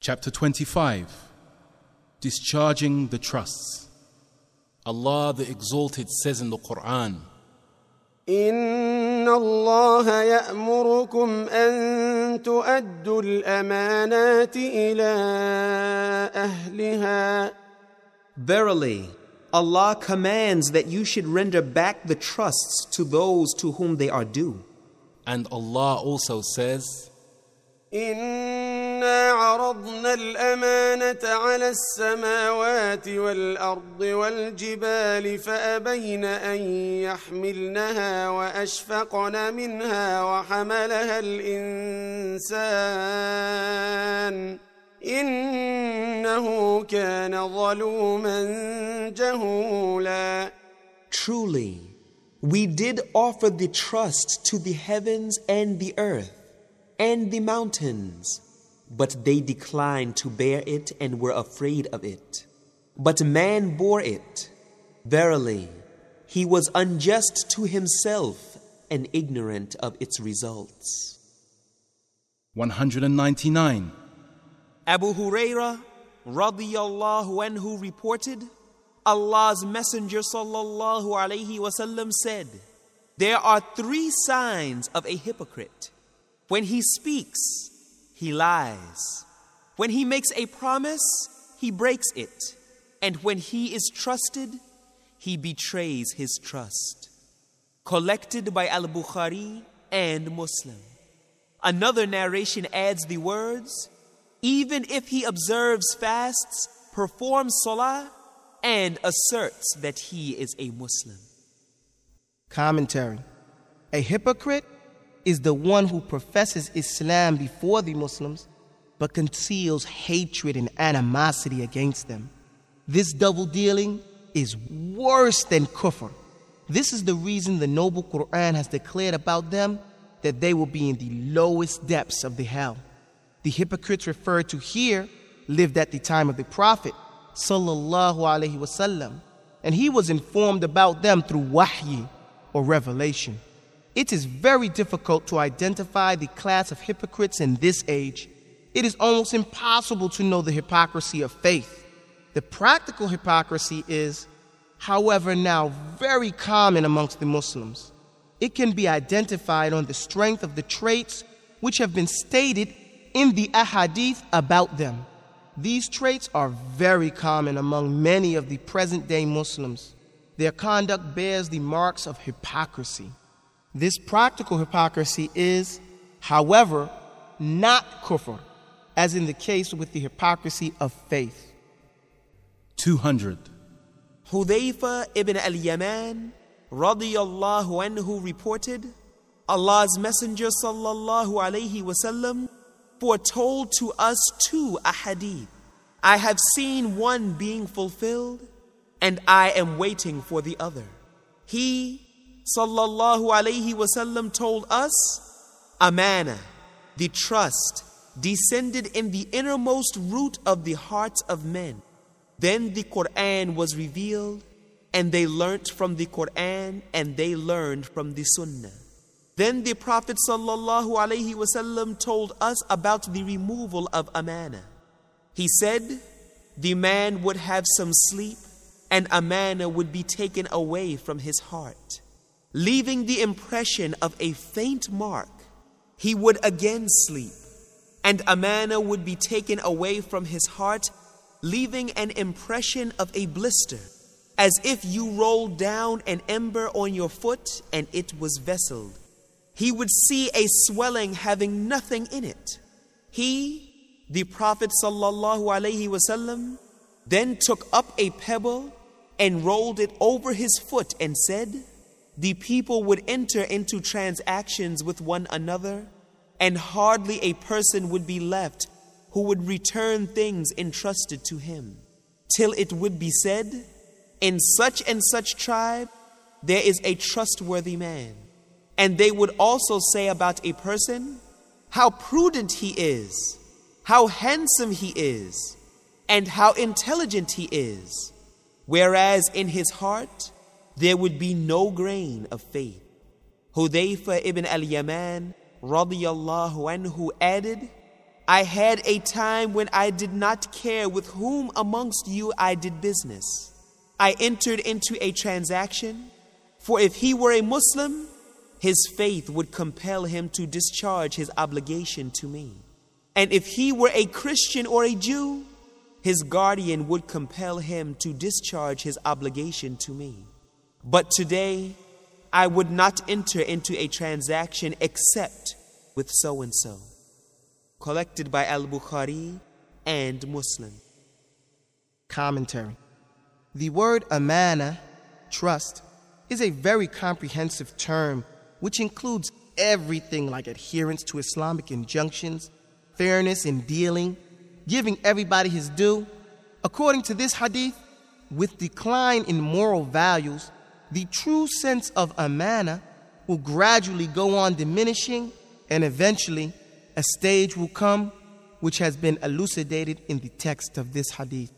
Chapter 25 Discharging the Trusts. Allah the Exalted says in the Quran, إن الله يأمركم أن تؤدوا الأمانات إلى أهلها Verily, Allah commands that you should render back the trusts to those to whom they are due. and Allah also says, إنا عرضنا الأمانة على السماوات والأرض والجبال فأبين أن يحملنها وأشفقن منها وحملها الإنسان إنه كان ظلوما جهولا. Truly, we did offer the trust to the heavens and the earth. And the mountains, but they declined to bear it and were afraid of it. But man bore it. Verily, he was unjust to himself and ignorant of its results. 199. Abu Huraira radiyallahu anhu reported, Allah's Messenger sallallahu alayhi wasallam said, There are three signs of a hypocrite. When he speaks, he lies. When he makes a promise, he breaks it. And when he is trusted, he betrays his trust. Collected by Al Bukhari and Muslim. Another narration adds the words, even if he observes fasts, performs salah, and asserts that he is a Muslim. Commentary A hypocrite is the one who professes Islam before the Muslims but conceals hatred and animosity against them. This double dealing is worse than kufr. This is the reason the noble Quran has declared about them that they will be in the lowest depths of the hell. The hypocrites referred to here lived at the time of the Prophet sallallahu alaihi wasallam, and he was informed about them through wahyi or revelation. It is very difficult to identify the class of hypocrites in this age. It is almost impossible to know the hypocrisy of faith. The practical hypocrisy is, however, now very common amongst the Muslims. It can be identified on the strength of the traits which have been stated in the ahadith about them. These traits are very common among many of the present day Muslims. Their conduct bears the marks of hypocrisy. This practical hypocrisy is, however, not kufr, as in the case with the hypocrisy of faith. 200. Hudayfa ibn al Yaman radiyallahu anhu reported, Allah's Messenger sallallahu alayhi wasallam foretold to us two ahadith. I have seen one being fulfilled, and I am waiting for the other. He, sallallahu alayhi wasallam, told us, Amana, the trust, descended in the innermost root of the hearts of men. Then the Quran was revealed, and they learnt from the Quran, and they learned from the Sunnah. Then the Prophet sallallahu alaihi wasallam told us about the removal of amana. He said, the man would have some sleep and amana would be taken away from his heart, leaving the impression of a faint mark. He would again sleep and amana would be taken away from his heart, leaving an impression of a blister, as if you rolled down an ember on your foot and it was vesseled he would see a swelling having nothing in it. He, the Prophet wasallam, then took up a pebble and rolled it over his foot and said, The people would enter into transactions with one another, and hardly a person would be left who would return things entrusted to him, till it would be said, In such and such tribe, there is a trustworthy man. And they would also say about a person, how prudent he is, how handsome he is, and how intelligent he is. Whereas in his heart, there would be no grain of faith. Hudayfa ibn al Yaman radiyallahu anhu added, I had a time when I did not care with whom amongst you I did business. I entered into a transaction, for if he were a Muslim, his faith would compel him to discharge his obligation to me. And if he were a Christian or a Jew, his guardian would compel him to discharge his obligation to me. But today, I would not enter into a transaction except with so and so. Collected by Al Bukhari and Muslim. Commentary The word amana, trust, is a very comprehensive term which includes everything like adherence to Islamic injunctions, fairness in dealing, giving everybody his due. According to this hadith, with decline in moral values, the true sense of amana will gradually go on diminishing, and eventually a stage will come which has been elucidated in the text of this hadith.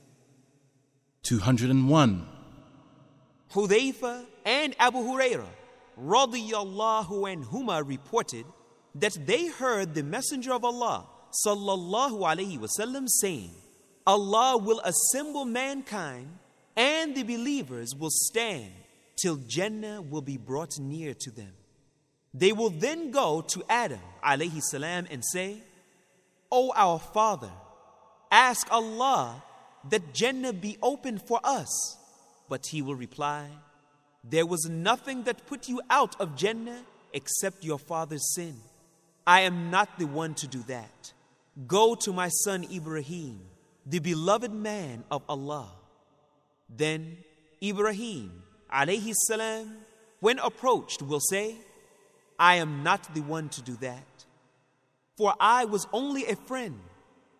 201. Hudayfa and Abu Huraira radiyallahu anhuma reported that they heard the Messenger of Allah sallallahu alaihi wasallam saying, Allah will assemble mankind and the believers will stand till Jannah will be brought near to them. They will then go to Adam alayhi salam and say, O our Father, ask Allah that Jannah be opened for us. But he will reply, There was nothing that put you out of Jannah except your father's sin. I am not the one to do that. Go to my son Ibrahim, the beloved man of Allah. Then Ibrahim alayhi salam, when approached, will say, I am not the one to do that. For I was only a friend,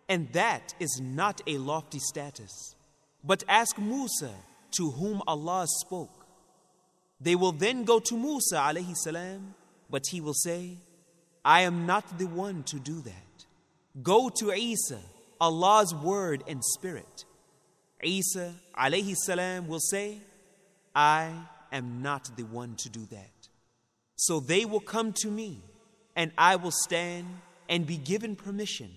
and that is not a lofty status. But ask Musa, to whom Allah spoke. They will then go to Musa alayhi salam, but he will say, I am not the one to do that. Go to Isa, Allah's word and spirit. Isa alayhi salam will say, I am not the one to do that. So they will come to me, and I will stand and be given permission.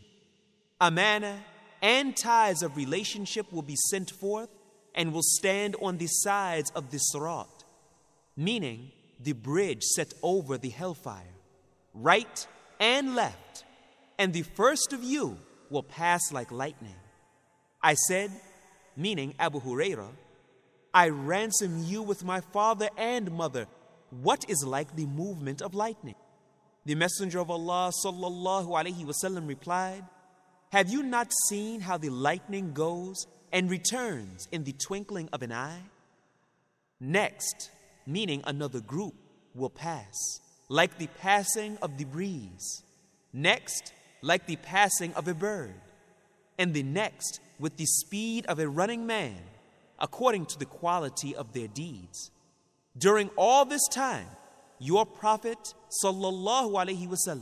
Amana and ties of relationship will be sent forth and will stand on the sides of the Sirat, meaning the bridge set over the hellfire, right and left, and the first of you will pass like lightning. I said, meaning Abu Huraira, I ransom you with my father and mother. What is like the movement of lightning? The Messenger of Allah sallallahu alaihi wasallam replied, Have you not seen how the lightning goes and returns in the twinkling of an eye? Next, meaning another group, will pass, like the passing of the breeze. Next, like the passing of a bird. And the next, with the speed of a running man according to the quality of their deeds. During all this time, your Prophet wasallam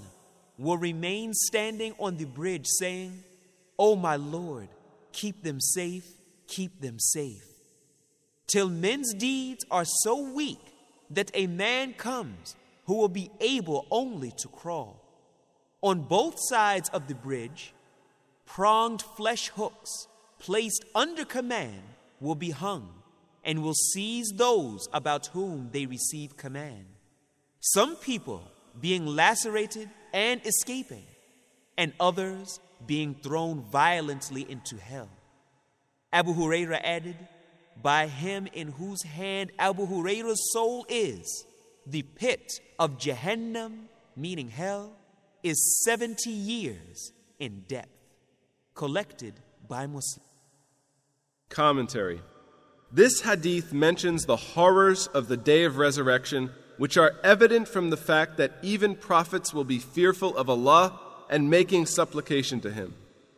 will remain standing on the bridge saying, "O my Lord, keep them safe, keep them safe." Till men's deeds are so weak that a man comes who will be able only to crawl. On both sides of the bridge, pronged flesh hooks placed under command will be hung and will seize those about whom they receive command. Some people being lacerated and escaping, and others being thrown violently into hell. Abu Huraira added, By him in whose hand Abu Huraira's soul is, the pit of Jahannam, meaning hell, is 70 years in depth. Collected by Muslims. Commentary This hadith mentions the horrors of the day of resurrection, which are evident from the fact that even prophets will be fearful of Allah and making supplication to Him.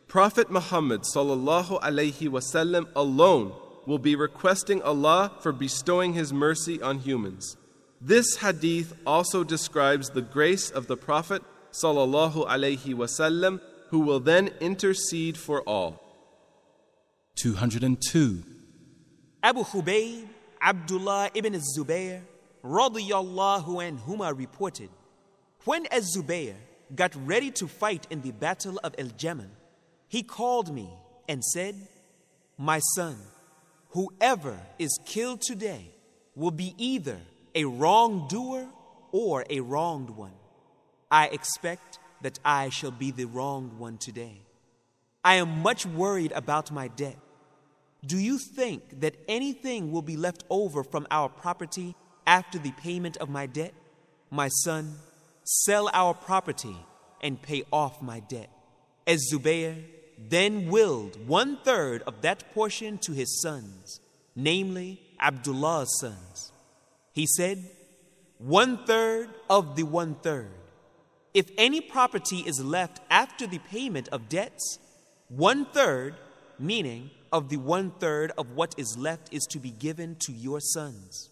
Prophet Muhammad sallallahu alaihi wasallam alone will be requesting Allah for bestowing His mercy on humans. This hadith also describes the grace of the Prophet sallallahu alaihi wasallam, who will then intercede for all. 202. Abu Khubayb Abdullah ibn Zubayr radiyallahu anhuma reported, when Az-Zubayr got ready to fight in the battle of Al Jamal, he called me and said, My son, whoever is killed today will be either a wrongdoer or a wronged one. I expect that I shall be the wronged one today. I am much worried about my debt. Do you think that anything will be left over from our property after the payment of my debt? My son, sell our property and pay off my debt. As Zubayr then willed one third of that portion to his sons, namely Abdullah's sons. He said, One third of the one third. If any property is left after the payment of debts, one third, meaning of the one third of what is left, is to be given to your sons.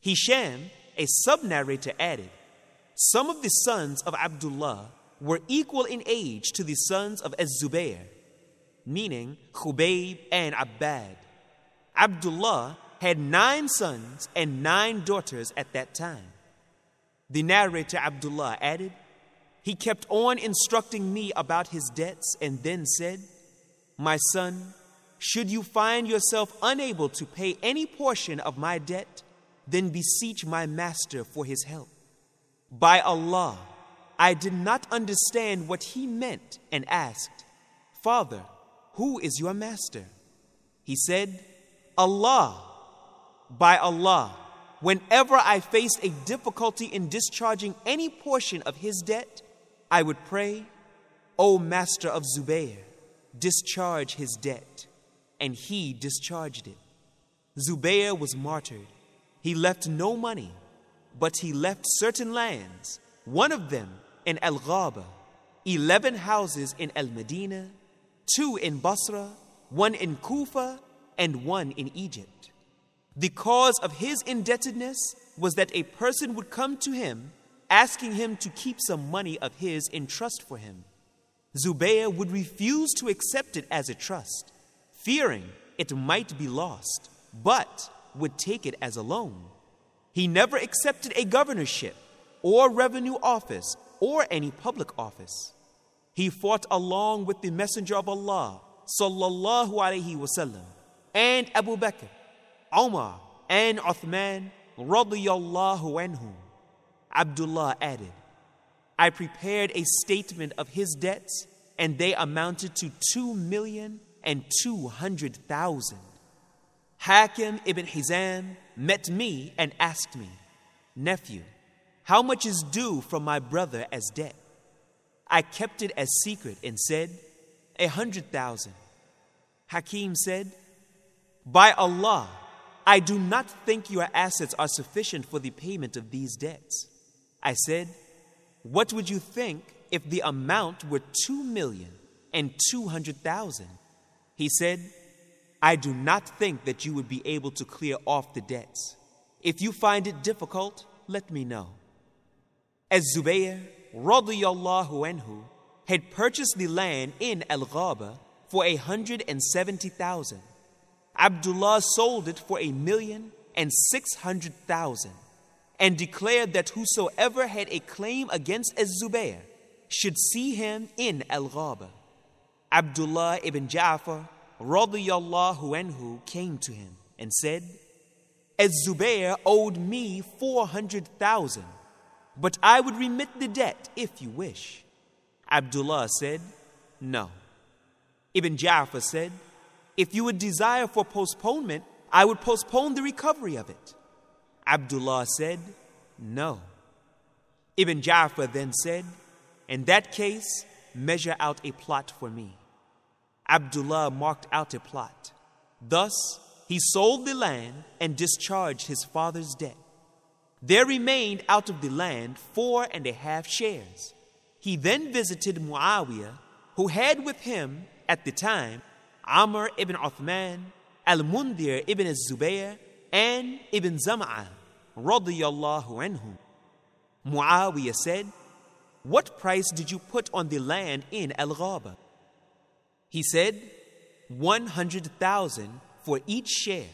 Hisham, a sub narrator, added, Some of the sons of Abdullah were equal in age to the sons of Az-Zubayr, meaning Khubayb and Abbad. Abdullah had nine sons and nine daughters at that time. The narrator Abdullah added, He kept on instructing me about his debts and then said, My son, should you find yourself unable to pay any portion of my debt, then beseech my master for his help. By Allah, I did not understand what he meant and asked, Father, who is your master? He said, Allah. By Allah, whenever I faced a difficulty in discharging any portion of his debt, I would pray, O master of Zubayr, discharge his debt. And he discharged it. Zubayr was martyred. He left no money, but he left certain lands, one of them in Al Ghaba, 11 houses in Al Medina, two in Basra, one in Kufa, and one in Egypt. The cause of his indebtedness was that a person would come to him asking him to keep some money of his in trust for him. Zubayr would refuse to accept it as a trust, fearing it might be lost, but would take it as a loan. He never accepted a governorship or revenue office or any public office. He fought along with the Messenger of Allah sallallahu alaihi wasallam and Abu Bakr, Omar, and Uthman radiyallahu anhum. Abdullah added, I prepared a statement of his debts, and they amounted to two million and two hundred thousand. Hakim ibn Hizam met me and asked me, Nephew, how much is due from my brother as debt? I kept it as secret and said, A hundred thousand. Hakim said, By Allah, I do not think your assets are sufficient for the payment of these debts. I said, What would you think if the amount were two million and two hundred thousand? He said, I do not think that you would be able to clear off the debts. If you find it difficult, let me know. As Zubayr radiyallahu anhu had purchased the land in Al Ghaba for a hundred and seventy thousand, Abdullah sold it for a million and six hundred thousand and declared that whosoever had a claim against Az Zubayr should see him in Al Ghaba. Abdullah ibn Ja'far radiyallahu anhu came to him and said, Az Zubayr owed me four hundred thousand but I would remit the debt if you wish. Abdullah said, No. Ibn Ja'far said, If you would desire for postponement, I would postpone the recovery of it. Abdullah said, No. Ibn Ja'far then said, In that case, measure out a plot for me. Abdullah marked out a plot. Thus, he sold the land and discharged his father's debt. There remained out of the land four and a half shares. He then visited Muawiyah, who had with him at the time Amr ibn Uthman, Al Mundhir ibn Zubayr, and Ibn Zam'ah, radiyallahu anhum. Muawiyah said, What price did you put on the land in Al Ghaba? He said, 100,000 for each share.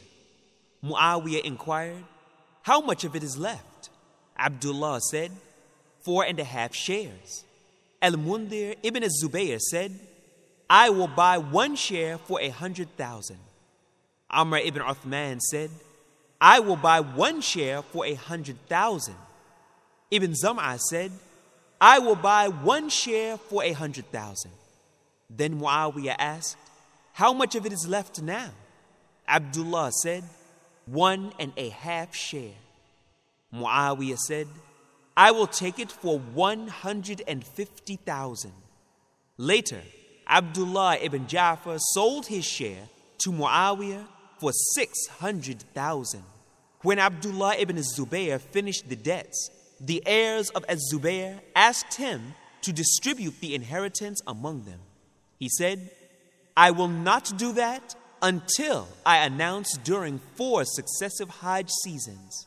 Muawiyah inquired, how much of it is left? Abdullah said, Four and a half shares. Al Mundhir ibn Zubayr said, I will buy one share for a hundred thousand. Amr ibn Uthman said, I will buy one share for a hundred thousand. Ibn Zam'a said, I will buy one share for a hundred thousand. Then Muawiyah asked, How much of it is left now? Abdullah said, One and a half share. Muawiyah said, I will take it for 150,000. Later, Abdullah ibn Ja'far sold his share to Muawiyah for 600,000. When Abdullah ibn Zubayr finished the debts, the heirs of Az-Zubayr asked him to distribute the inheritance among them. He said, I will not do that until I announce during four successive Hajj seasons.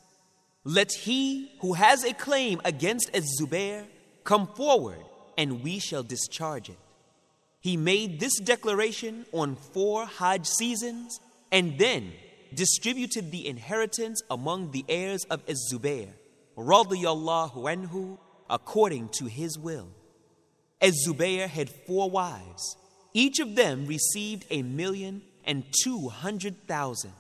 Let he who has a claim against Az-Zubayr come forward and we shall discharge it. He made this declaration on four Hajj seasons and then distributed the inheritance among the heirs of Az-Zubayr, radiyallahu anhu, according to his will. Az-Zubayr had four wives. Each of them received a million and two hundred thousand.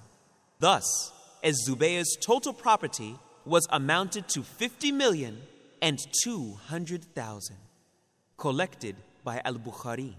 Thus, Az-Zubayr's total property was amounted to fifty million and two hundred thousand. Collected by Al-Bukhari.